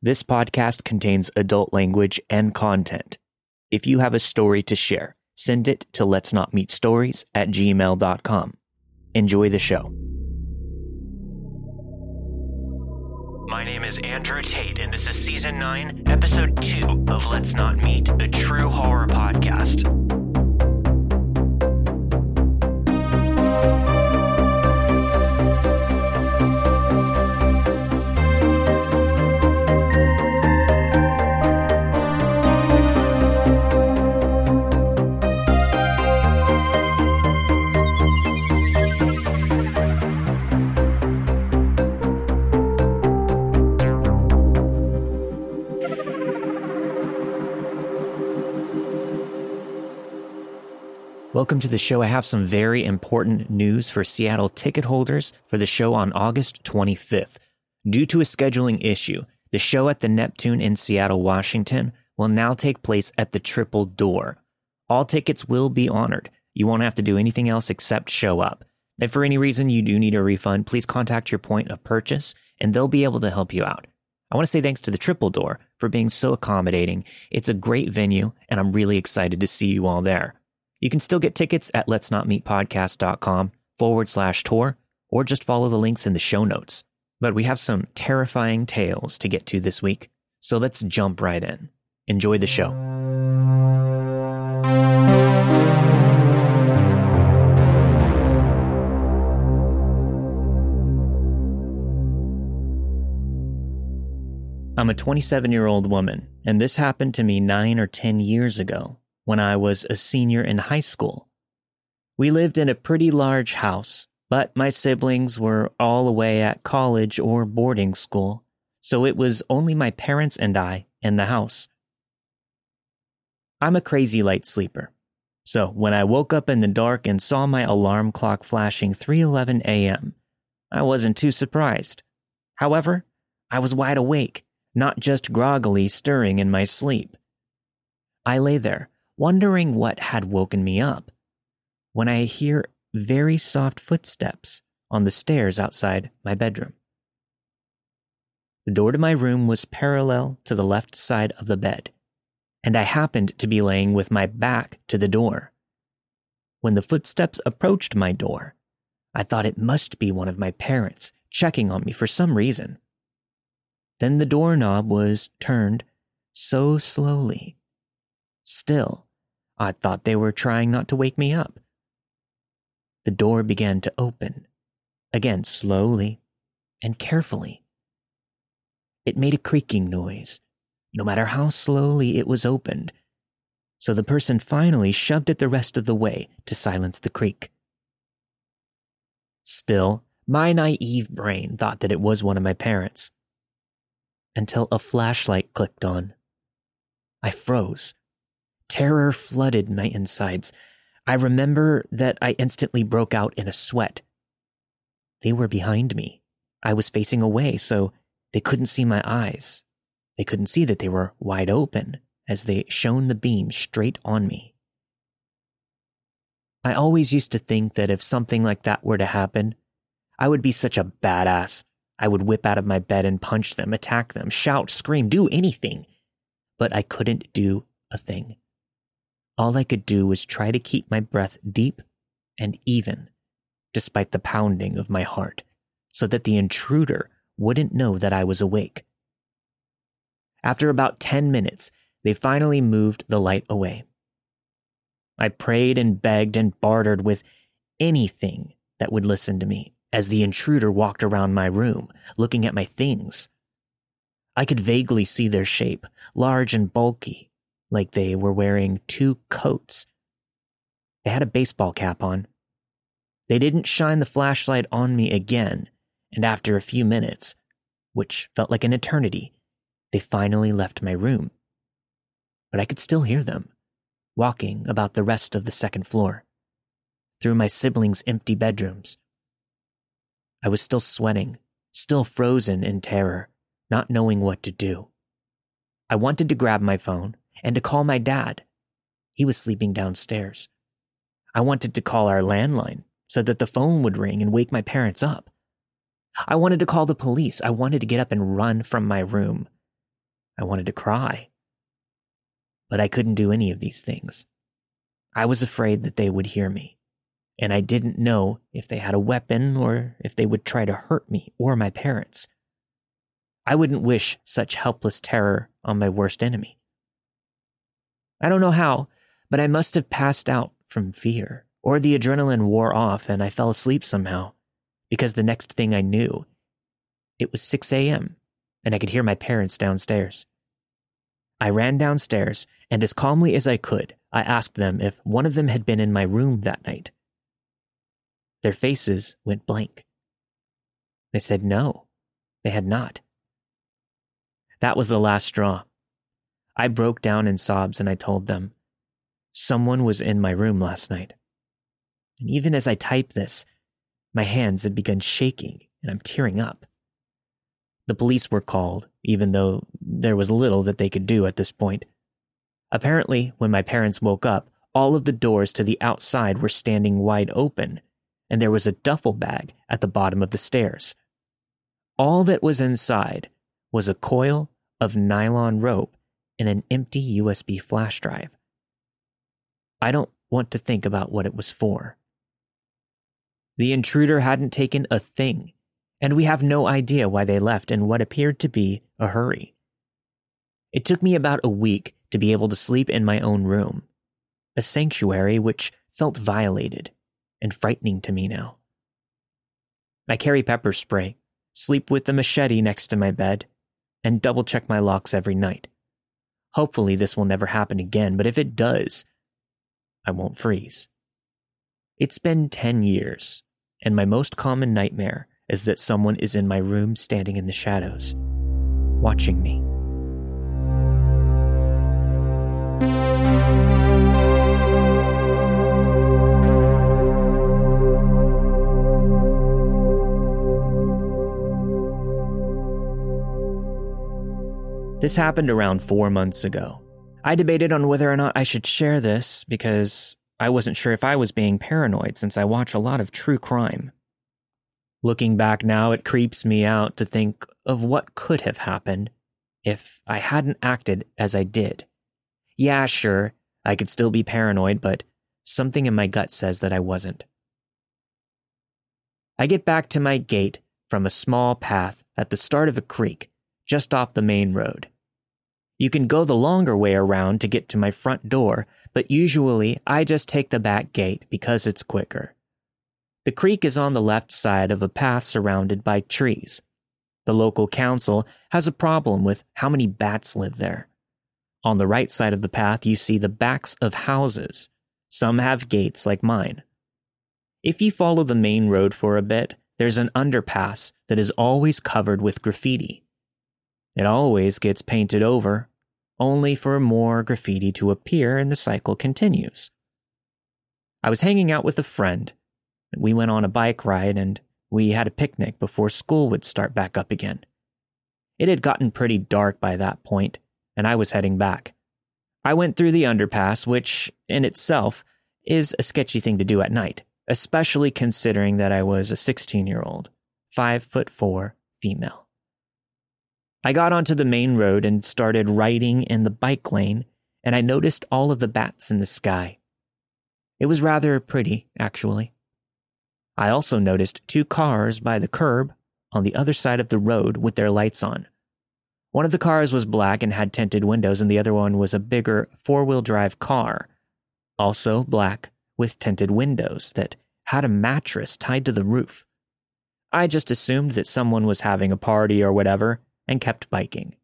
This podcast contains adult language and content. If you have a story to share, send it to let's not meet stories at gmail.com. Enjoy the show. My name is Andrew Tate, and this is season 9, episode 2 of Let's Not Meet, a true horror podcast. Welcome to the show. I have some very important news for Seattle ticket holders for the show on August 25th. Due to a scheduling issue, the show at the Neptune in Seattle, Washington will now take place at the Triple Door. All tickets will be honored. You won't have to do anything else except show up. If for any reason you do need a refund, please contact your point of purchase and they'll be able to help you out. I want to say thanks to the Triple Door for being so accommodating. It's a great venue and I'm really excited to see you all there. You can still get tickets at let's not meet podcast.com forward slash tour or just follow the links in the show notes. But we have some terrifying tales to get to this week, so let's jump right in. Enjoy the show. I'm a 27 year old woman, and this happened to me nine or 10 years ago when I was a senior in high school. We lived in a pretty large house, but my siblings were all away at college or boarding school, so it was only my parents and I in the house. I'm a crazy light sleeper. So when I woke up in the dark and saw my alarm clock flashing 3:11 a.m., I wasn't too surprised. However, I was wide awake, not just groggily stirring in my sleep. I lay there, wondering what had woken me up, when I hear very soft footsteps on the stairs outside my bedroom. The door to my room was parallel to the left side of the bed, and I happened to be laying with my back to the door. When the footsteps approached my door, I thought it must be one of my parents checking on me for some reason. Then the doorknob was turned so slowly. Still, I thought they were trying not to wake me up. The door began to open, again slowly and carefully. It made a creaking noise, no matter how slowly it was opened, so the person finally shoved it the rest of the way to silence the creak. Still, my naive brain thought that it was one of my parents. Until a flashlight clicked on. I froze Terror flooded my insides. I remember that I instantly broke out in a sweat. They were behind me. I was facing away, so they couldn't see my eyes. They couldn't see that they were wide open as they shone the beam straight on me. I always used to think that if something like that were to happen, I would be such a badass. I would whip out of my bed and punch them, attack them, shout, scream, do anything. But I couldn't do a thing. All I could do was try to keep my breath deep and even, despite the pounding of my heart, so that the intruder wouldn't know that I was awake. After about 10 minutes, they finally moved the light away. I prayed and begged and bartered with anything that would listen to me as the intruder walked around my room, looking at my things. I could vaguely see their shape, large and bulky, like they were wearing two coats. They had a baseball cap on. They didn't shine the flashlight on me again, and after a few minutes, which felt like an eternity, they finally left my room. But I could still hear them, walking about the rest of the second floor, through my siblings' empty bedrooms. I was still sweating, still frozen in terror, not knowing what to do. I wanted to grab my phone, and to call my dad. He was sleeping downstairs. I wanted to call our landline so that the phone would ring and wake my parents up. I wanted to call the police. I wanted to get up and run from my room. I wanted to cry. But I couldn't do any of these things. I was afraid that they would hear me, and I didn't know if they had a weapon or if they would try to hurt me or my parents. I wouldn't wish such helpless terror on my worst enemy. I don't know how, but I must have passed out from fear, or the adrenaline wore off and I fell asleep somehow, because the next thing I knew, it was 6 a.m., and I could hear my parents downstairs. I ran downstairs, and as calmly as I could, I asked them if one of them had been in my room that night. Their faces went blank. They said no, they had not. That was the last straw. I broke down in sobs and I told them, Someone was in my room last night. And even as I typed this, my hands had begun shaking and I'm tearing up. The police were called, even though there was little that they could do at this point. Apparently, when my parents woke up, all of the doors to the outside were standing wide open, and there was a duffel bag at the bottom of the stairs. All that was inside was a coil of nylon rope and an empty USB flash drive. I don't want to think about what it was for. The intruder hadn't taken a thing, and we have no idea why they left in what appeared to be a hurry. It took me about a week to be able to sleep in my own room, a sanctuary which felt violated and frightening to me now. I carry pepper spray, sleep with the machete next to my bed, and double check my locks every night. Hopefully, this will never happen again, but if it does, I won't freeze. It's been 10 years, and my most common nightmare is that someone is in my room standing in the shadows, watching me. This happened around four months ago. I debated on whether or not I should share this because I wasn't sure if I was being paranoid since I watch a lot of true crime. Looking back now, it creeps me out to think of what could have happened if I hadn't acted as I did. Yeah, sure, I could still be paranoid, but something in my gut says that I wasn't. I get back to my gate from a small path at the start of a creek just off the main road. You can go the longer way around to get to my front door, but usually I just take the back gate because it's quicker. The creek is on the left side of a path surrounded by trees. The local council has a problem with how many bats live there. On the right side of the path, you see the backs of houses. Some have gates like mine. If you follow the main road for a bit, there's an underpass that is always covered with graffiti. It always gets painted over, only for more graffiti to appear and the cycle continues. I was hanging out with a friend. We went on a bike ride and we had a picnic before school would start back up again. It had gotten pretty dark by that point, and I was heading back. I went through the underpass, which in itself is a sketchy thing to do at night, especially considering that I was a 16 year old, 5 foot 4 female. I got onto the main road and started riding in the bike lane, and I noticed all of the bats in the sky. It was rather pretty, actually. I also noticed two cars by the curb on the other side of the road with their lights on. One of the cars was black and had tinted windows, and the other one was a bigger four wheel drive car, also black with tinted windows that had a mattress tied to the roof. I just assumed that someone was having a party or whatever and kept biking.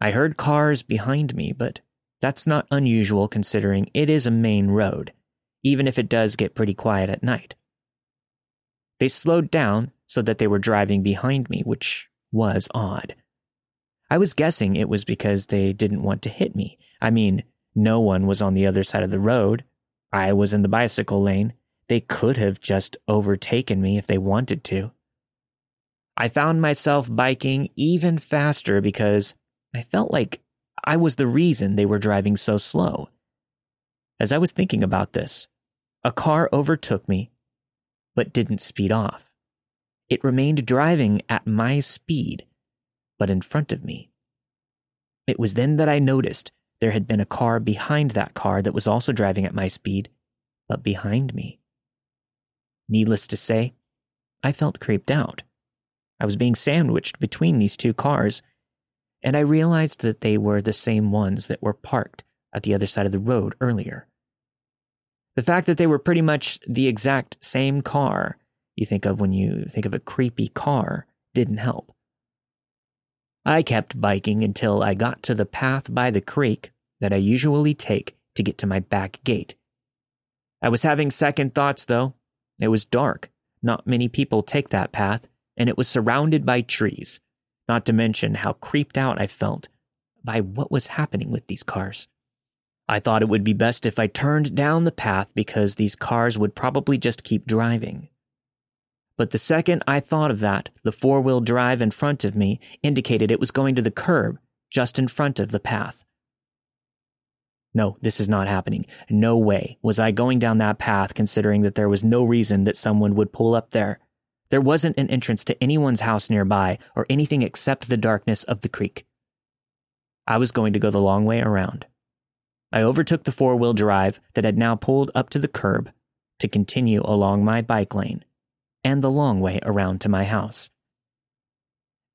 I heard cars behind me, but that's not unusual considering it is a main road, even if it does get pretty quiet at night. They slowed down so that they were driving behind me, which was odd. I was guessing it was because they didn't want to hit me. I mean, no one was on the other side of the road. I was in the bicycle lane. They could have just overtaken me if they wanted to. I found myself biking even faster because I felt like I was the reason they were driving so slow. As I was thinking about this, a car overtook me, but didn't speed off. It remained driving at my speed, but in front of me. It was then that I noticed there had been a car behind that car that was also driving at my speed, but behind me. Needless to say, I felt creeped out. I was being sandwiched between these two cars, and I realized that they were the same ones that were parked at the other side of the road earlier. The fact that they were pretty much the exact same car you think of when you think of a creepy car didn't help. I kept biking until I got to the path by the creek that I usually take to get to my back gate. I was having second thoughts, though. It was dark. Not many people take that path, and it was surrounded by trees, not to mention how creeped out I felt by what was happening with these cars. I thought it would be best if I turned down the path because these cars would probably just keep driving. But the second I thought of that, the four wheel drive in front of me indicated it was going to the curb just in front of the path. No, this is not happening. No way was I going down that path considering that there was no reason that someone would pull up there. There wasn't an entrance to anyone's house nearby or anything except the darkness of the creek. I was going to go the long way around. I overtook the four wheel drive that had now pulled up to the curb to continue along my bike lane and the long way around to my house.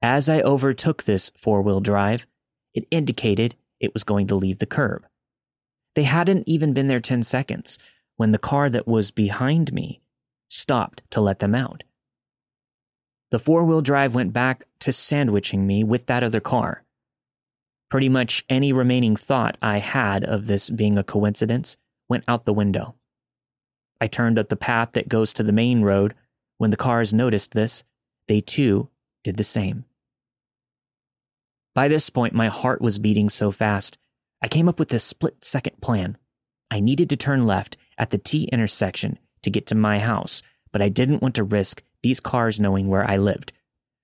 As I overtook this four wheel drive, it indicated it was going to leave the curb. They hadn't even been there 10 seconds when the car that was behind me stopped to let them out. The four wheel drive went back to sandwiching me with that other car. Pretty much any remaining thought I had of this being a coincidence went out the window. I turned up the path that goes to the main road when the cars noticed this, they too did the same. By this point, my heart was beating so fast, I came up with a split second plan. I needed to turn left at the T intersection to get to my house, but I didn't want to risk these cars knowing where I lived.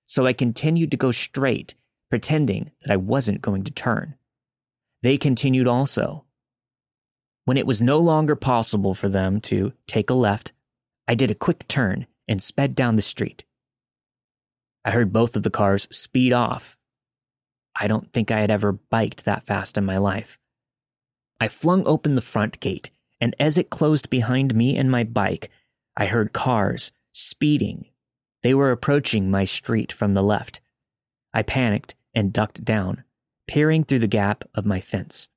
So I continued to go straight, pretending that I wasn't going to turn. They continued also. When it was no longer possible for them to take a left, I did a quick turn and sped down the street. I heard both of the cars speed off. I don't think I had ever biked that fast in my life. I flung open the front gate, and as it closed behind me and my bike, I heard cars speeding. They were approaching my street from the left. I panicked and ducked down, peering through the gap of my fence.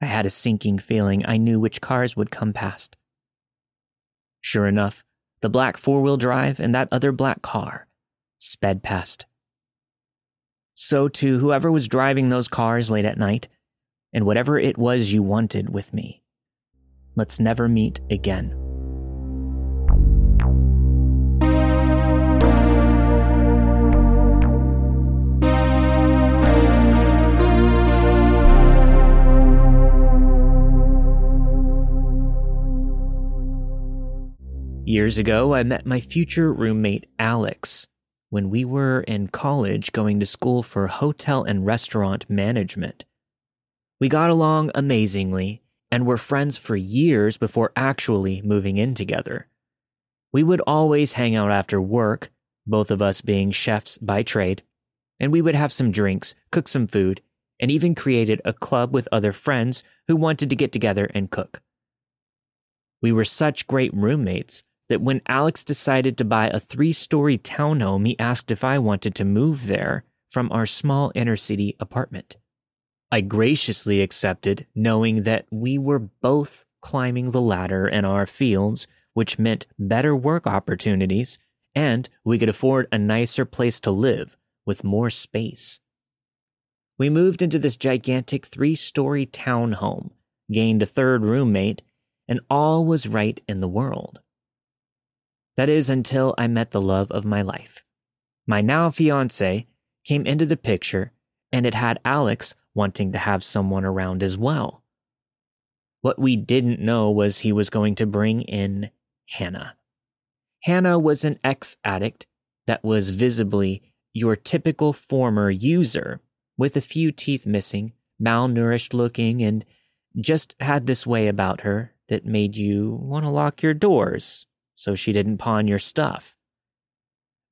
I had a sinking feeling I knew which cars would come past. Sure enough, the black four wheel drive, and that other black car sped past. So, to whoever was driving those cars late at night, and whatever it was you wanted with me, let's never meet again. Years ago, I met my future roommate, Alex, when we were in college going to school for hotel and restaurant management. We got along amazingly and were friends for years before actually moving in together. We would always hang out after work, both of us being chefs by trade, and we would have some drinks, cook some food, and even created a club with other friends who wanted to get together and cook. We were such great roommates that when Alex decided to buy a three story townhome, he asked if I wanted to move there from our small inner city apartment. I graciously accepted, knowing that we were both climbing the ladder in our fields, which meant better work opportunities, and we could afford a nicer place to live with more space. We moved into this gigantic three story townhome, gained a third roommate, and all was right in the world. That is until I met the love of my life. My now fiance came into the picture, and it had Alex wanting to have someone around as well. What we didn't know was he was going to bring in Hannah. Hannah was an ex addict that was visibly your typical former user, with a few teeth missing, malnourished looking, and just had this way about her that made you want to lock your doors so she didn't pawn your stuff.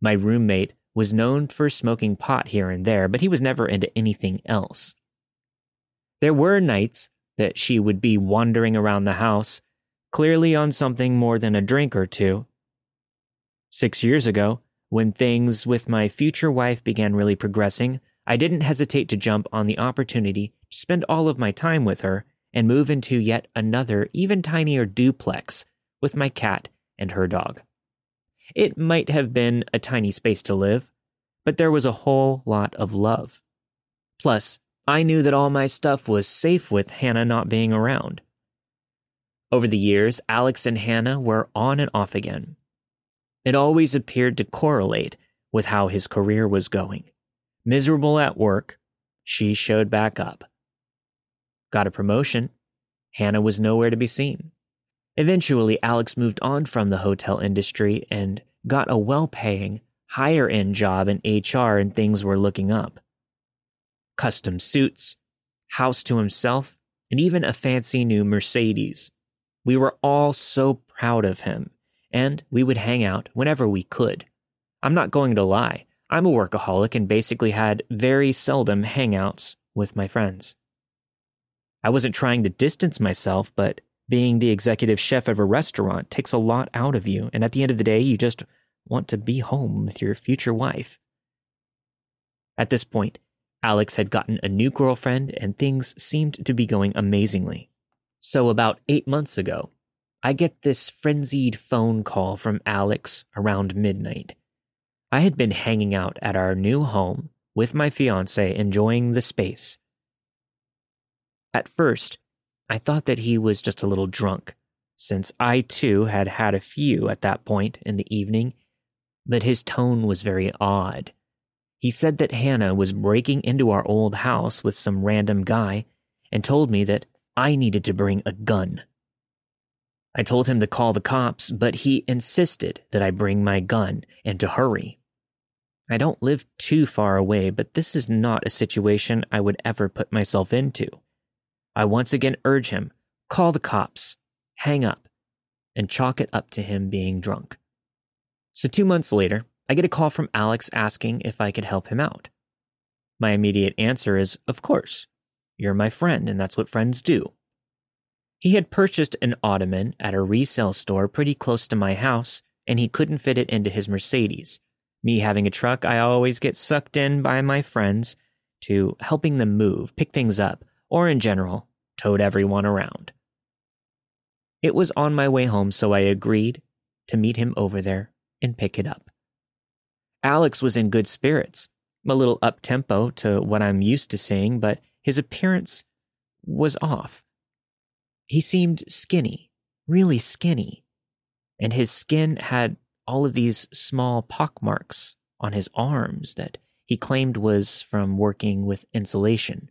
My roommate was known for smoking pot here and there, but he was never into anything else. There were nights that she would be wandering around the house, clearly on something more than a drink or two. Six years ago, when things with my future wife began really progressing, I didn't hesitate to jump on the opportunity to spend all of my time with her and move into yet another, even tinier duplex with my cat and her dog. It might have been a tiny space to live, but there was a whole lot of love. Plus, I knew that all my stuff was safe with Hannah not being around. Over the years, Alex and Hannah were on and off again. It always appeared to correlate with how his career was going. Miserable at work, she showed back up. Got a promotion, Hannah was nowhere to be seen. Eventually, Alex moved on from the hotel industry and got a well paying, higher end job in HR, and things were looking up. Custom suits, house to himself, and even a fancy new Mercedes. We were all so proud of him and we would hang out whenever we could. I'm not going to lie, I'm a workaholic and basically had very seldom hangouts with my friends. I wasn't trying to distance myself, but being the executive chef of a restaurant takes a lot out of you, and at the end of the day, you just want to be home with your future wife. At this point, Alex had gotten a new girlfriend, and things seemed to be going amazingly. So, about eight months ago, I get this frenzied phone call from Alex around midnight. I had been hanging out at our new home with my fiance, enjoying the space. At first, I thought that he was just a little drunk, since I too had had a few at that point in the evening, but his tone was very odd. He said that Hannah was breaking into our old house with some random guy and told me that I needed to bring a gun. I told him to call the cops, but he insisted that I bring my gun and to hurry. I don't live too far away, but this is not a situation I would ever put myself into. I once again urge him call the cops, hang up, and chalk it up to him being drunk. So, two months later, I get a call from Alex asking if I could help him out. My immediate answer is, Of course. You're my friend, and that's what friends do. He had purchased an ottoman at a resale store pretty close to my house, and he couldn't fit it into his Mercedes. Me having a truck, I always get sucked in by my friends to helping them move, pick things up, or in general, tote everyone around. It was on my way home, so I agreed to meet him over there and pick it up. Alex was in good spirits, a little up tempo to what I'm used to seeing, but his appearance was off. He seemed skinny, really skinny, and his skin had all of these small pockmarks on his arms that he claimed was from working with insulation.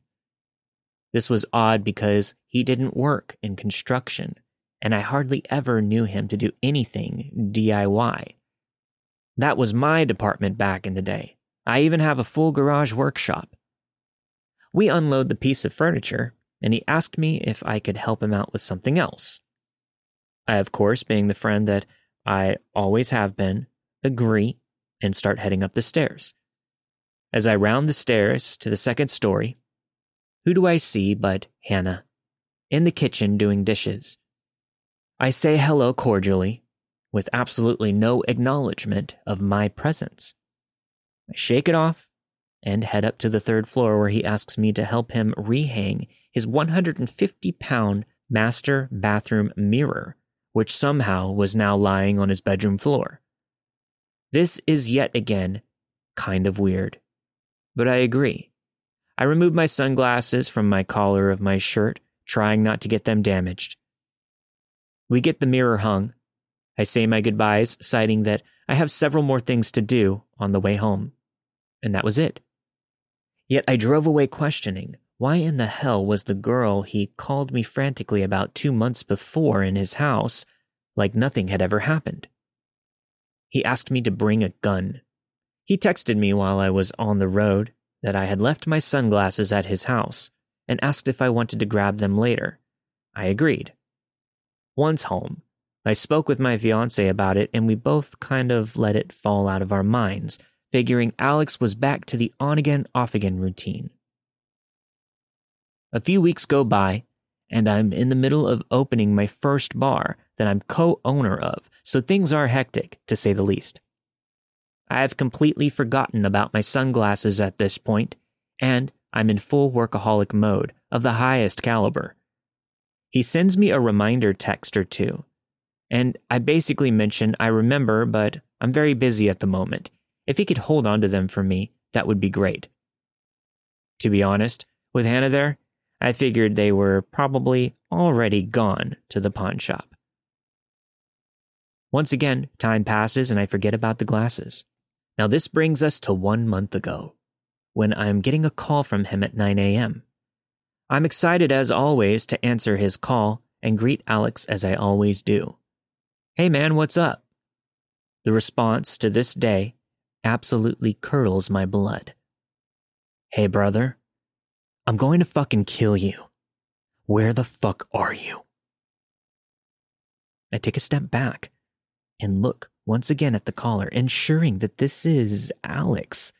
This was odd because he didn't work in construction, and I hardly ever knew him to do anything DIY. That was my department back in the day. I even have a full garage workshop. We unload the piece of furniture and he asked me if I could help him out with something else. I, of course, being the friend that I always have been, agree and start heading up the stairs. As I round the stairs to the second story, who do I see but Hannah in the kitchen doing dishes? I say hello cordially, with absolutely no acknowledgement of my presence. I shake it off and head up to the third floor where he asks me to help him rehang his 150 pound master bathroom mirror, which somehow was now lying on his bedroom floor. This is yet again kind of weird, but I agree. I remove my sunglasses from my collar of my shirt, trying not to get them damaged. We get the mirror hung. I say my goodbyes, citing that I have several more things to do on the way home. And that was it. Yet I drove away questioning why in the hell was the girl he called me frantically about two months before in his house like nothing had ever happened? He asked me to bring a gun. He texted me while I was on the road that I had left my sunglasses at his house and asked if I wanted to grab them later. I agreed. Once home, I spoke with my fiance about it and we both kind of let it fall out of our minds, figuring Alex was back to the on again, off again routine. A few weeks go by, and I'm in the middle of opening my first bar that I'm co owner of, so things are hectic, to say the least. I have completely forgotten about my sunglasses at this point, and I'm in full workaholic mode of the highest caliber. He sends me a reminder text or two, and I basically mention I remember, but I'm very busy at the moment. If he could hold on to them for me, that would be great. To be honest, with Hannah there, I figured they were probably already gone to the pawn shop. Once again, time passes and I forget about the glasses. Now, this brings us to one month ago, when I'm getting a call from him at 9 a.m. I'm excited as always to answer his call and greet Alex as I always do. Hey man, what's up? The response to this day absolutely curdles my blood. Hey brother, I'm going to fucking kill you. Where the fuck are you? I take a step back and look once again at the caller, ensuring that this is Alex.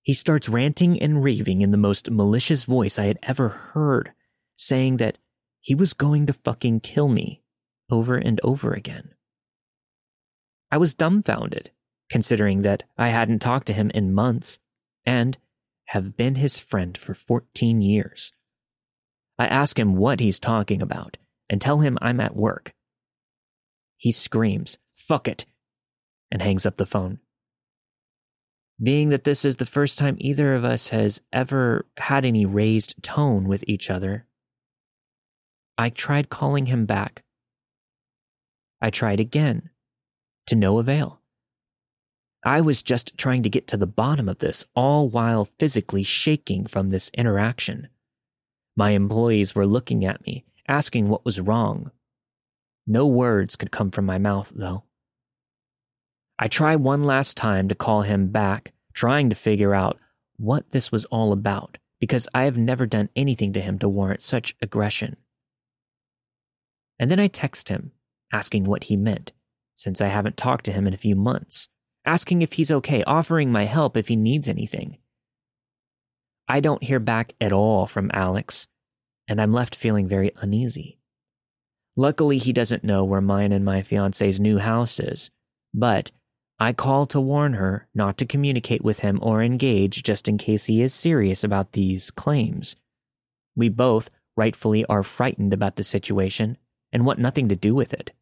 He starts ranting and raving in the most malicious voice I had ever heard, saying that he was going to fucking kill me over and over again. I was dumbfounded, considering that I hadn't talked to him in months and have been his friend for 14 years. I ask him what he's talking about and tell him I'm at work. He screams, fuck it, and hangs up the phone. Being that this is the first time either of us has ever had any raised tone with each other, I tried calling him back. I tried again, to no avail. I was just trying to get to the bottom of this, all while physically shaking from this interaction. My employees were looking at me, asking what was wrong. No words could come from my mouth, though. I try one last time to call him back, trying to figure out what this was all about, because I have never done anything to him to warrant such aggression. And then I text him, asking what he meant, since I haven't talked to him in a few months asking if he's okay, offering my help if he needs anything. I don't hear back at all from Alex, and I'm left feeling very uneasy. Luckily, he doesn't know where mine and my fiance's new house is, but I call to warn her not to communicate with him or engage just in case he is serious about these claims. We both rightfully are frightened about the situation and want nothing to do with it.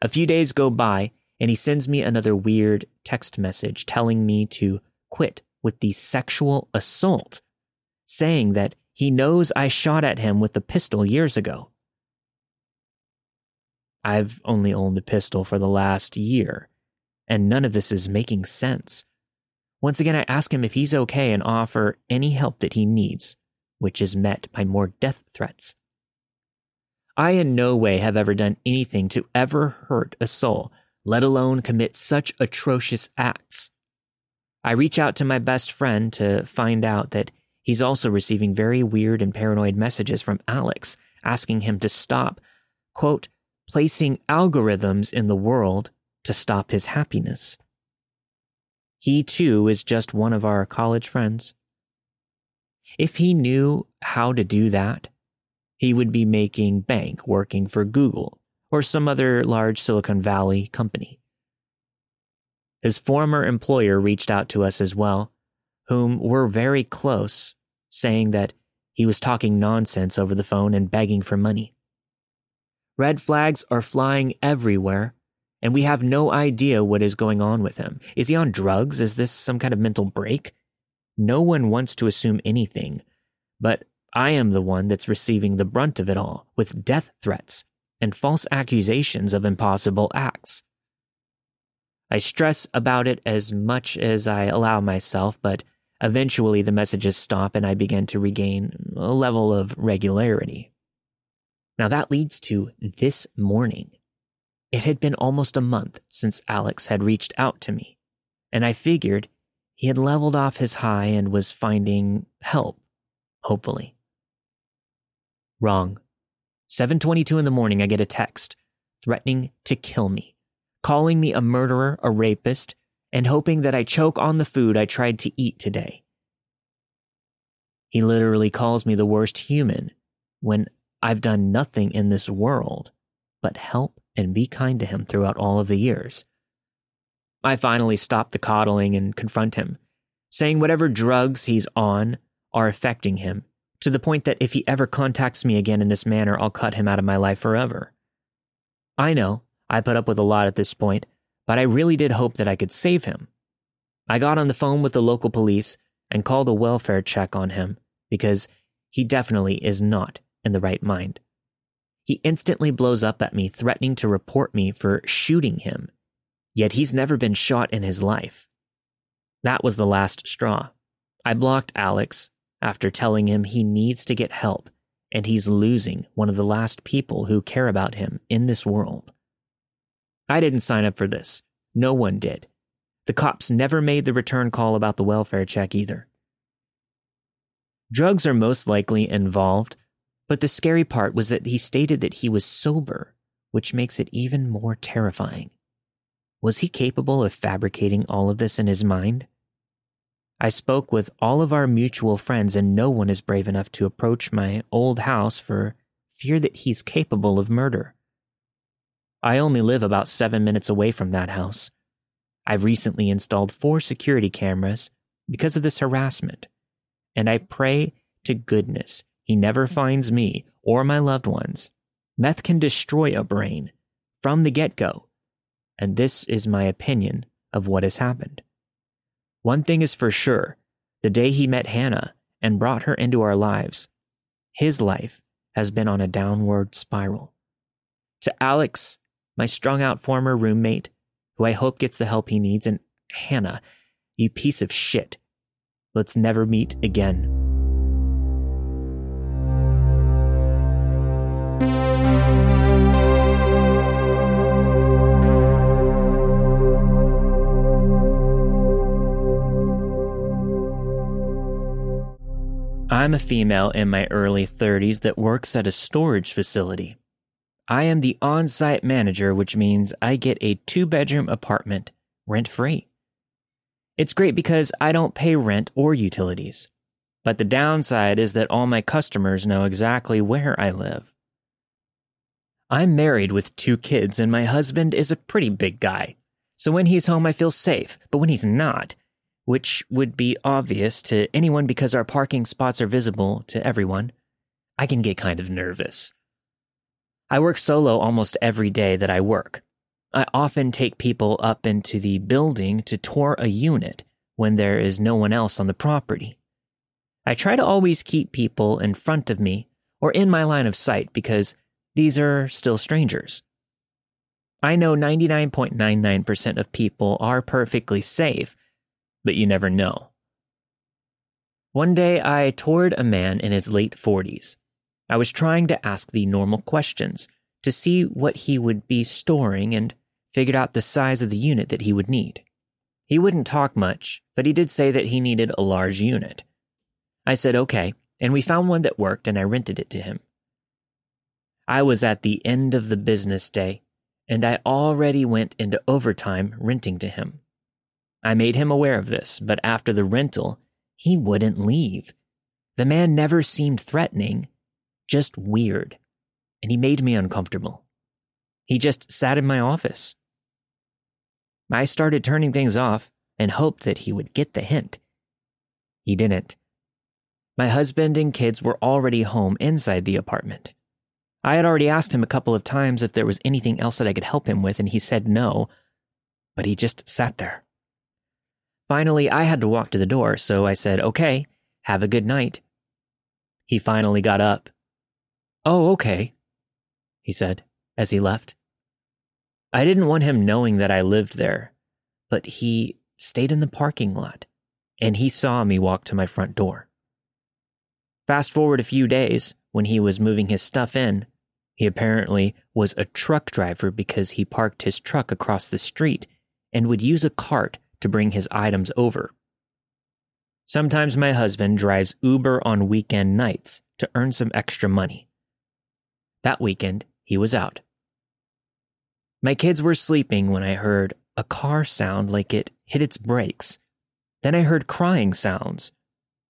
A few days go by, and he sends me another weird text message telling me to quit with the sexual assault, saying that he knows I shot at him with a pistol years ago. I've only owned a pistol for the last year, and none of this is making sense. Once again, I ask him if he's okay and offer any help that he needs, which is met by more death threats. I in no way have ever done anything to ever hurt a soul, let alone commit such atrocious acts. I reach out to my best friend to find out that he's also receiving very weird and paranoid messages from Alex asking him to stop, quote, placing algorithms in the world to stop his happiness. He too is just one of our college friends. If he knew how to do that, he would be making bank working for Google or some other large Silicon Valley company. His former employer reached out to us as well, whom were very close, saying that he was talking nonsense over the phone and begging for money. Red flags are flying everywhere, and we have no idea what is going on with him. Is he on drugs? Is this some kind of mental break? No one wants to assume anything, but I am the one that's receiving the brunt of it all with death threats and false accusations of impossible acts. I stress about it as much as I allow myself, but eventually the messages stop and I begin to regain a level of regularity. Now that leads to this morning. It had been almost a month since Alex had reached out to me, and I figured he had leveled off his high and was finding help, hopefully. Wrong. 7:22 in the morning I get a text threatening to kill me, calling me a murderer, a rapist, and hoping that I choke on the food I tried to eat today. He literally calls me the worst human when I've done nothing in this world but help and be kind to him throughout all of the years. I finally stop the coddling and confront him, saying whatever drugs he's on are affecting him, to the point that if he ever contacts me again in this manner, I'll cut him out of my life forever. I know I put up with a lot at this point, but I really did hope that I could save him. I got on the phone with the local police and called a welfare check on him because he definitely is not in the right mind. He instantly blows up at me, threatening to report me for shooting him, yet he's never been shot in his life. That was the last straw. I blocked Alex after telling him he needs to get help and he's losing one of the last people who care about him in this world. I didn't sign up for this. No one did. The cops never made the return call about the welfare check either. Drugs are most likely involved, but the scary part was that he stated that he was sober, which makes it even more terrifying. Was he capable of fabricating all of this in his mind? I spoke with all of our mutual friends, and no one is brave enough to approach my old house for fear that he's capable of murder. I only live about seven minutes away from that house. I've recently installed four security cameras because of this harassment, and I pray to goodness he never finds me or my loved ones. Meth can destroy a brain from the get go, and this is my opinion of what has happened. One thing is for sure the day he met Hannah and brought her into our lives, his life has been on a downward spiral. To Alex, my strung out former roommate, who I hope gets the help he needs, and Hannah, you piece of shit. Let's never meet again. I'm a female in my early 30s that works at a storage facility. I am the on site manager, which means I get a two bedroom apartment rent free. It's great because I don't pay rent or utilities. But the downside is that all my customers know exactly where I live. I'm married with two kids, and my husband is a pretty big guy. So when he's home, I feel safe. But when he's not, which would be obvious to anyone because our parking spots are visible to everyone, I can get kind of nervous. I work solo almost every day that I work. I often take people up into the building to tour a unit when there is no one else on the property. I try to always keep people in front of me or in my line of sight because these are still strangers. I know 99.99% of people are perfectly safe but you never know. One day I toured a man in his late 40s. I was trying to ask the normal questions to see what he would be storing and figured out the size of the unit that he would need. He wouldn't talk much, but he did say that he needed a large unit. I said okay, and we found one that worked and I rented it to him. I was at the end of the business day, and I already went into overtime renting to him. I made him aware of this, but after the rental, he wouldn't leave. The man never seemed threatening, just weird, and he made me uncomfortable. He just sat in my office. I started turning things off and hoped that he would get the hint. He didn't. My husband and kids were already home inside the apartment. I had already asked him a couple of times if there was anything else that I could help him with, and he said no, but he just sat there. Finally, I had to walk to the door, so I said, Okay, have a good night. He finally got up. Oh, okay, he said as he left. I didn't want him knowing that I lived there, but he stayed in the parking lot and he saw me walk to my front door. Fast forward a few days, when he was moving his stuff in, he apparently was a truck driver because he parked his truck across the street and would use a cart to bring his items over. Sometimes my husband drives Uber on weekend nights to earn some extra money. That weekend, he was out. My kids were sleeping when I heard a car sound like it hit its brakes. Then I heard crying sounds.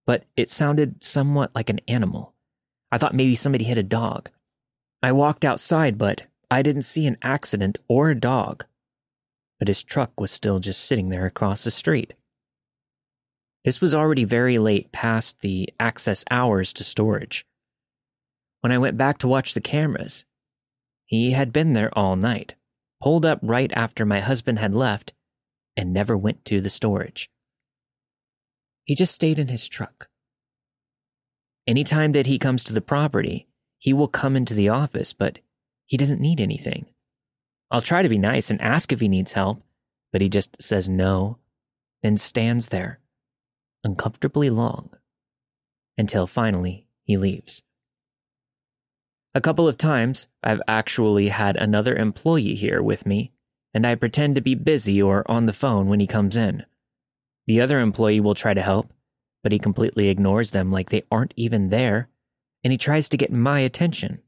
but it sounded somewhat like an animal. I thought maybe somebody hit a dog. I walked outside, but I didn't see an accident or a dog. But his truck was still just sitting there across the street. This was already very late past the access hours to storage. When I went back to watch the cameras, he had been there all night, pulled up right after my husband had left, and never went to the storage. He just stayed in his truck. Anytime that he comes to the property, he will come into the office, but he doesn't need anything. I'll try to be nice and ask if he needs help, but he just says no, then stands there, uncomfortably long, until finally he leaves. A couple of times, I've actually had another employee here with me, and I pretend to be busy or on the phone when he comes in. The other employee will try to help, but he completely ignores them like they aren't even there, and he tries to get my attention.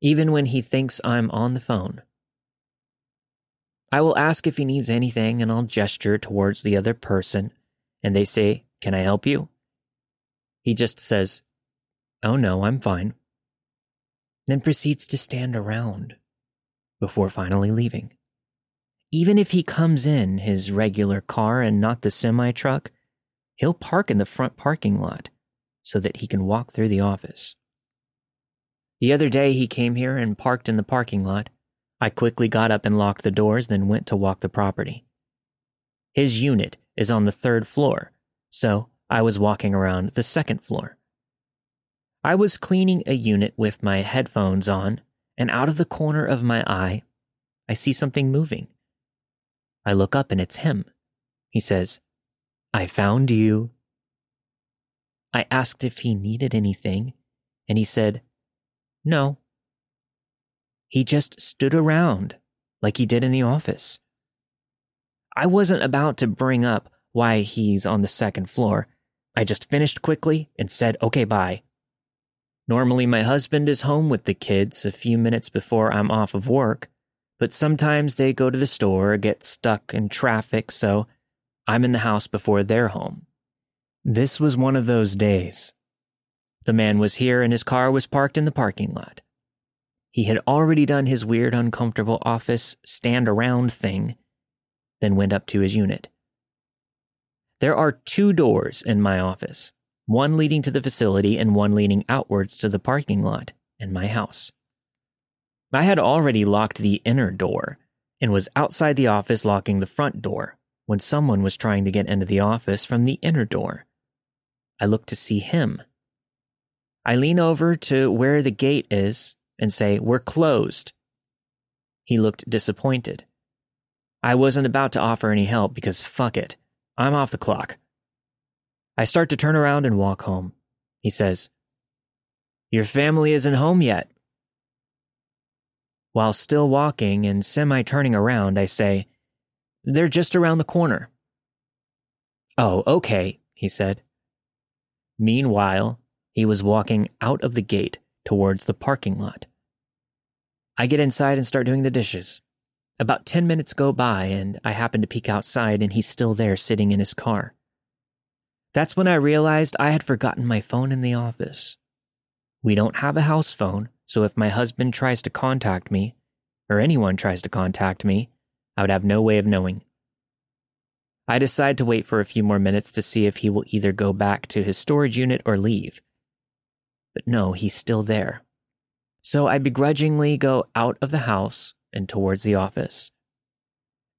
Even when he thinks I'm on the phone. I will ask if he needs anything and I'll gesture towards the other person, and they say, Can I help you? He just says, Oh no, I'm fine. Then proceeds to stand around before finally leaving. Even if he comes in his regular car and not the semi truck, he'll park in the front parking lot so that he can walk through the office. The other day he came here and parked in the parking lot. I quickly got up and locked the doors, then went to walk the property. His unit is on the third floor, so I was walking around the second floor. I was cleaning a unit with my headphones on, and out of the corner of my eye, I see something moving. I look up and it's him. He says, I found you. I asked if he needed anything, and he said, No. He just stood around like he did in the office. I wasn't about to bring up why he's on the second floor. I just finished quickly and said, okay, bye. Normally, my husband is home with the kids a few minutes before I'm off of work, but sometimes they go to the store or get stuck in traffic, so I'm in the house before they're home. This was one of those days. The man was here and his car was parked in the parking lot. He had already done his weird, uncomfortable office stand around thing, then went up to his unit. There are two doors in my office, one leading to the facility and one leading outwards to the parking lot and my house. I had already locked the inner door and was outside the office locking the front door when someone was trying to get into the office from the inner door. I looked to see him. I lean over to where the gate is and say, We're closed. He looked disappointed. I wasn't about to offer any help because fuck it, I'm off the clock. I start to turn around and walk home. He says, Your family isn't home yet. While still walking and semi turning around, I say, They're just around the corner. Oh, okay, he said. Meanwhile, he was walking out of the gate towards the parking lot. I get inside and start doing the dishes. About 10 minutes go by, and I happen to peek outside, and he's still there sitting in his car. That's when I realized I had forgotten my phone in the office. We don't have a house phone, so if my husband tries to contact me, or anyone tries to contact me, I would have no way of knowing. I decide to wait for a few more minutes to see if he will either go back to his storage unit or leave. But no, he's still there. So I begrudgingly go out of the house and towards the office.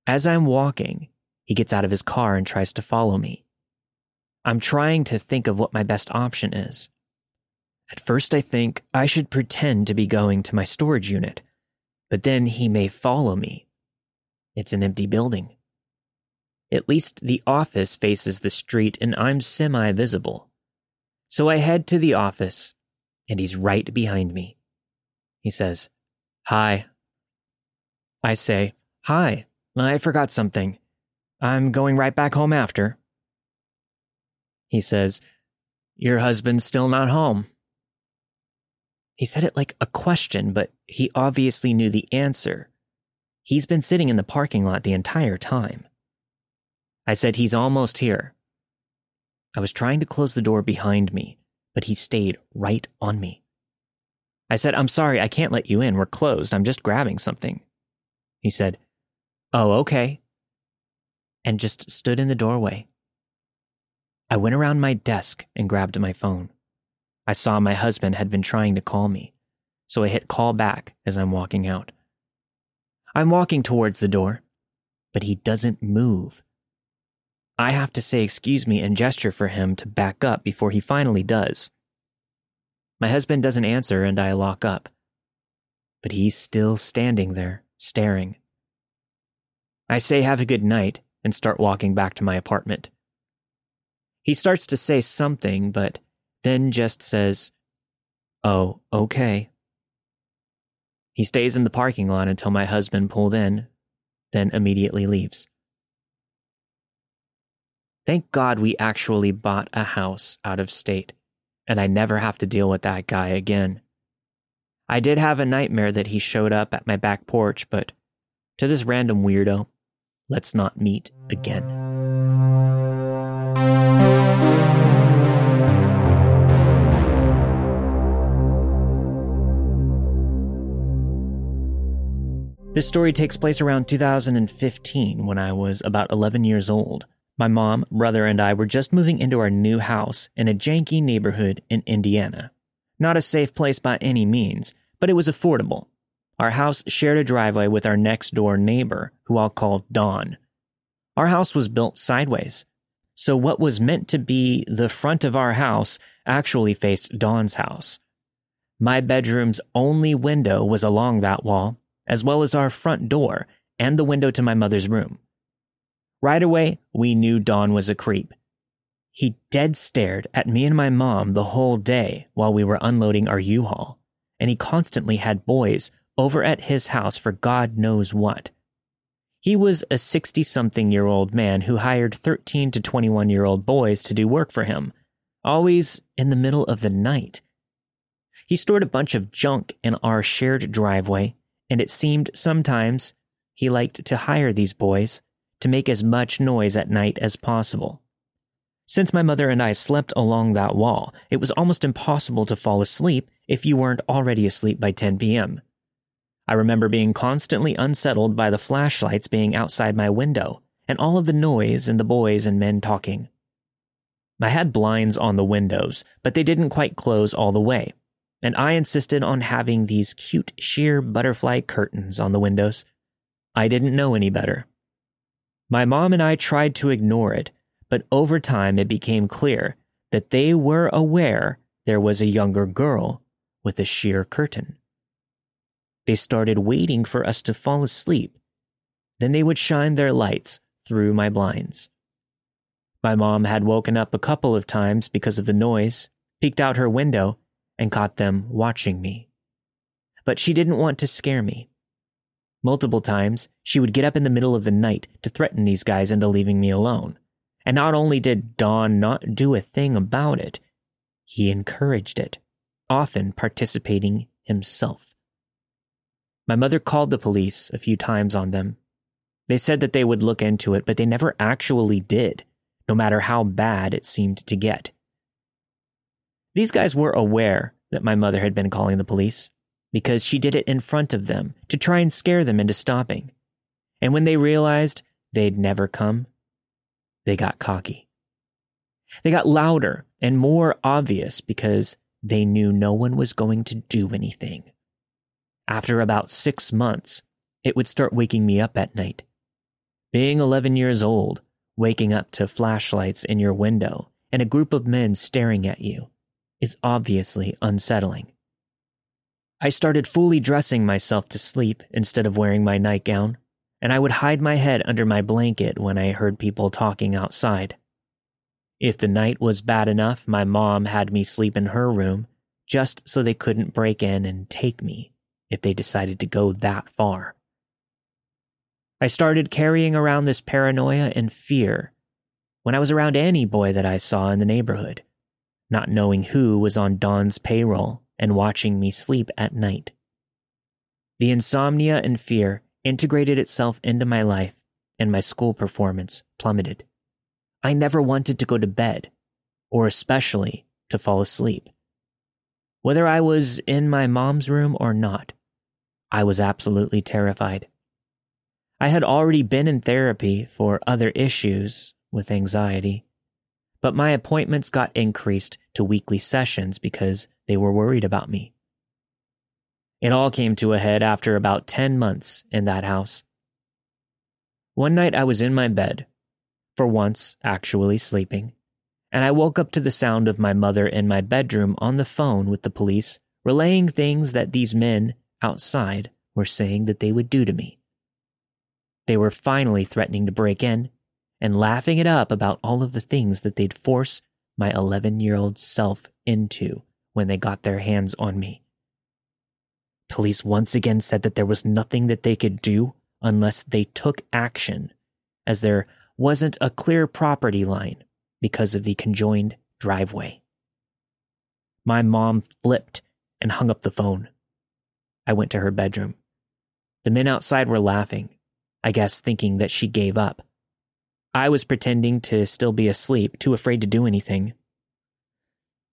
As I'm walking, he gets out of his car and tries to follow me. I'm trying to think of what my best option is. At first, I think I should pretend to be going to my storage unit, but then he may follow me. It's an empty building. At least the office faces the street and I'm semi visible. So I head to the office, and he's right behind me. He says, Hi. I say, Hi, I forgot something. I'm going right back home after. He says, Your husband's still not home. He said it like a question, but he obviously knew the answer. He's been sitting in the parking lot the entire time. I said, He's almost here. I was trying to close the door behind me, but he stayed right on me. I said, I'm sorry, I can't let you in. We're closed. I'm just grabbing something. He said, Oh, okay. And just stood in the doorway. I went around my desk and grabbed my phone. I saw my husband had been trying to call me, so I hit call back as I'm walking out. I'm walking towards the door, but he doesn't move. I have to say excuse me and gesture for him to back up before he finally does. My husband doesn't answer and I lock up. But he's still standing there, staring. I say have a good night and start walking back to my apartment. He starts to say something, but then just says, Oh, okay. He stays in the parking lot until my husband pulled in, then immediately leaves. Thank God we actually bought a house out of state and I never have to deal with that guy again. I did have a nightmare that he showed up at my back porch, but to this random weirdo, let's not meet again. This story takes place around 2015 when I was about 11 years old. My mom, brother, and I were just moving into our new house in a janky neighborhood in Indiana. Not a safe place by any means, but it was affordable. Our house shared a driveway with our next door neighbor, who I'll call Don. Our house was built sideways, so what was meant to be the front of our house actually faced Don's house. My bedroom's only window was along that wall, as well as our front door and the window to my mother's room. Right away, we knew Don was a creep. He dead stared at me and my mom the whole day while we were unloading our U Haul, and he constantly had boys over at his house for God knows what. He was a 60 something year old man who hired 13 to 21 year old boys to do work for him, always in the middle of the night. He stored a bunch of junk in our shared driveway, and it seemed sometimes he liked to hire these boys to make as much noise at night as possible. Since my mother and I slept along that wall, it was almost impossible to fall asleep if you weren't already asleep by 10 p.m. I remember being constantly unsettled by the flashlights being outside my window and all of the noise and the boys and men talking. I had blinds on the windows, but they didn't quite close all the way, and I insisted on having these cute sheer butterfly curtains on the windows. I didn't know any better. My mom and I tried to ignore it, but over time it became clear that they were aware there was a younger girl with a sheer curtain. They started waiting for us to fall asleep. Then they would shine their lights through my blinds. My mom had woken up a couple of times because of the noise, peeked out her window, and caught them watching me. But she didn't want to scare me. Multiple times, she would get up in the middle of the night to threaten these guys into leaving me alone. And not only did Don not do a thing about it, he encouraged it, often participating himself. My mother called the police a few times on them. They said that they would look into it, but they never actually did, no matter how bad it seemed to get. These guys were aware that my mother had been calling the police, because she did it in front of them to try and scare them into stopping. And when they realized they'd never come, they got cocky. They got louder and more obvious because they knew no one was going to do anything. After about six months, it would start waking me up at night. Being 11 years old, waking up to flashlights in your window and a group of men staring at you is obviously unsettling. I started fully dressing myself to sleep instead of wearing my nightgown, and I would hide my head under my blanket when I heard people talking outside. If the night was bad enough, my mom had me sleep in her room just so they couldn't break in and take me if they decided to go that far. I started carrying around this paranoia and fear when I was around any boy that I saw in the neighborhood, not knowing who was on Don's payroll and watching me sleep at night. The insomnia and fear integrated itself into my life, and my school performance plummeted. I never wanted to go to bed, or especially to fall asleep. Whether I was in my mom's room or not, I was absolutely terrified. I had already been in therapy for other issues with anxiety, but my appointments got increased to weekly sessions because they were worried about me. It all came to a head after about 10 months in that house. One night I was in my bed, for once actually sleeping, and I woke up to the sound of my mother in my bedroom on the phone with the police, relaying things that these men outside were saying that they would do to me. They were finally threatening to break in and laughing it up about all of the things that they'd force my 11 year old self into when they got their hands on me. Police once again said that there was nothing that they could do unless they took action, as there wasn't a clear property line because of the conjoined driveway. My mom flipped and hung up the phone. I went to her bedroom. The men outside were laughing, I guess thinking that she gave up. I was pretending to still be asleep, too afraid to do anything.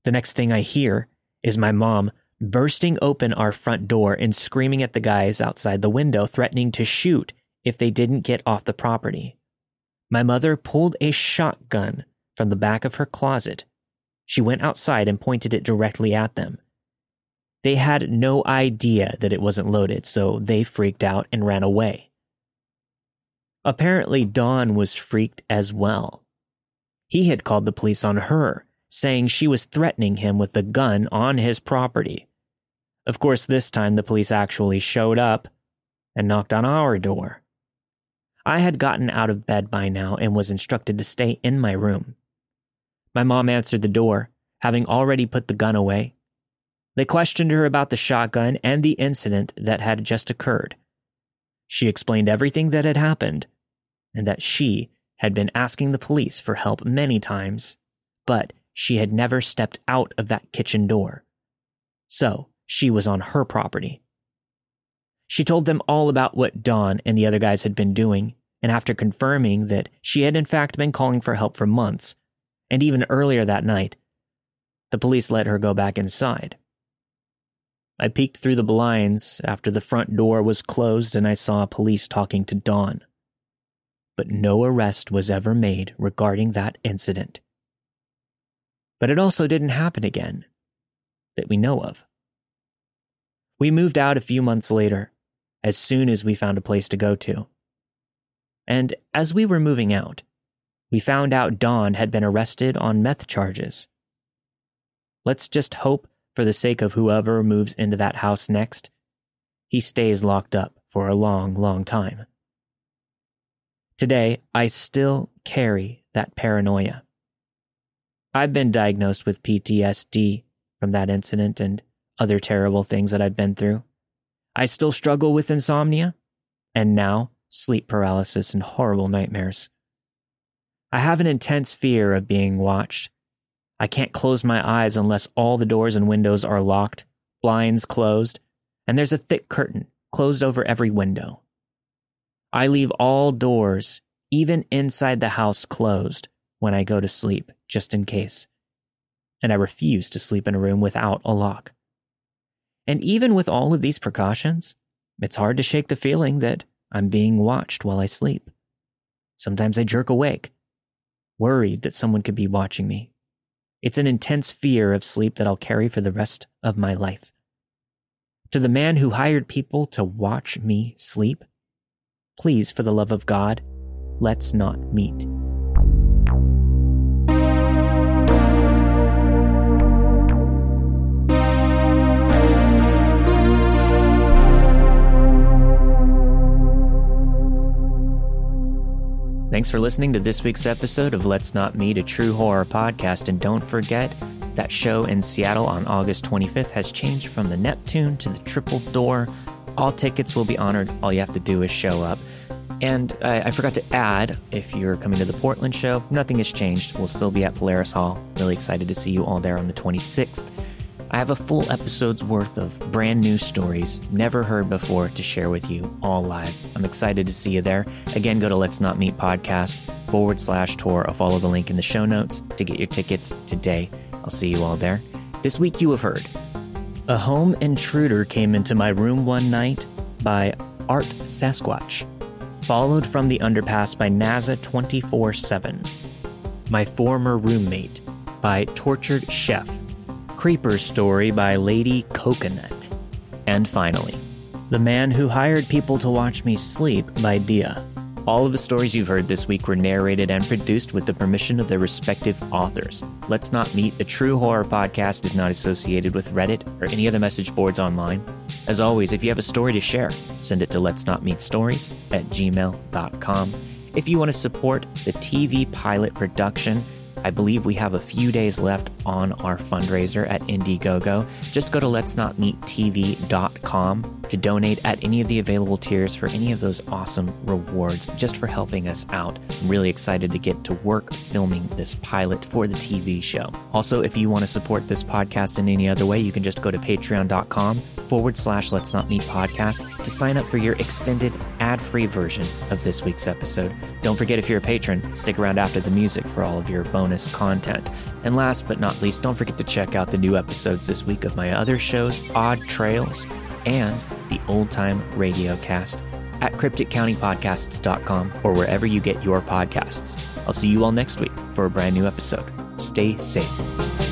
The next thing I hear is my mom bursting open our front door and screaming at the guys outside the window, threatening to shoot if they didn't get off the property. My mother pulled a shotgun from the back of her closet. She went outside and pointed it directly at them. They had no idea that it wasn't loaded, so they freaked out and ran away. Apparently, Don was freaked as well. He had called the police on her, saying she was threatening him with a gun on his property. Of course, this time the police actually showed up and knocked on our door. I had gotten out of bed by now and was instructed to stay in my room. My mom answered the door, having already put the gun away. They questioned her about the shotgun and the incident that had just occurred. She explained everything that had happened and that she had been asking the police for help many times, but she had never stepped out of that kitchen door. So she was on her property. She told them all about what Don and the other guys had been doing, and after confirming that she had in fact been calling for help for months, and even earlier that night, the police let her go back inside. I peeked through the blinds after the front door was closed and I saw police talking to Don. But no arrest was ever made regarding that incident. But it also didn't happen again, that we know of. We moved out a few months later, as soon as we found a place to go to. And as we were moving out, we found out Don had been arrested on meth charges. Let's just hope, for the sake of whoever moves into that house next, he stays locked up for a long, long time. Today, I still carry that paranoia. I've been diagnosed with PTSD from that incident and other terrible things that I've been through. I still struggle with insomnia, and now sleep paralysis and horrible nightmares. I have an intense fear of being watched. I can't close my eyes unless all the doors and windows are locked, blinds closed, and there's a thick curtain closed over every window. I leave all doors, even inside the house, closed when I go to sleep, just in case. And I refuse to sleep in a room without a lock. And even with all of these precautions, it's hard to shake the feeling that I'm being watched while I sleep. Sometimes I jerk awake, worried that someone could be watching me. It's an intense fear of sleep that I'll carry for the rest of my life. To the man who hired people to watch me sleep, please, for the love of God, let's not meet. Thanks for listening to this week's episode of Let's Not Meet, a true horror podcast. And don't forget, that show in Seattle on August 25th has changed from the Neptune to the Triple Door. All tickets will be honored. All you have to do is show up. And I, I, forgot to add, if you're coming to the Portland show, nothing has changed. We'll still be at Polaris Hall. Really excited to see you all there on the 26th. I have a full episode's worth of brand new stories never heard before to share with you all live. I'm excited to see you there. Again, go to Let's Not Meet Podcast forward slash tour or follow the link in the show notes to get your tickets today. I'll see you all there. This week you have heard A Home Intruder Came Into My Room One Night by Art Sasquatch, followed from the underpass by Nazza 24 7. My Former Roommate by Tortured Chef, Creeper Story by Lady Coconut, and finally, The Man Who Hired People to Watch Me Sleep by Dia. All of the stories you've heard this week were narrated and produced with the permission of their respective authors. Let's Not Meet, a true horror podcast, is not associated with Reddit or any other message boards online. As always, if you have a story to share, send it to let's not meet stories at gmail.com. If you want to support the TV pilot production, I believe we have a few days left on our fundraiser at Indiegogo. Just go to let's not to donate at any of the available tiers for any of those awesome rewards just for helping us out. I'm really excited to get to work filming this pilot for the TV show. Also, if you want to support this podcast in any other way, you can just go to patreon.com forward slash let's not meet podcast to sign up for your extended ad free version of this week's episode. Don't forget, if you're a patron, stick around after the music for all of your bonus content. And last but not least, don't forget to check out the new episodes this week of my other shows, Odd Trails and the Old Time Radio Cast at crypticcountypodcasts.com or wherever you get your podcasts. I'll see you all next week for a brand new episode. Stay safe.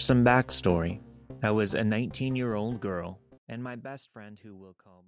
Some backstory, I was a 19 year old girl, and my best friend, who we'll call.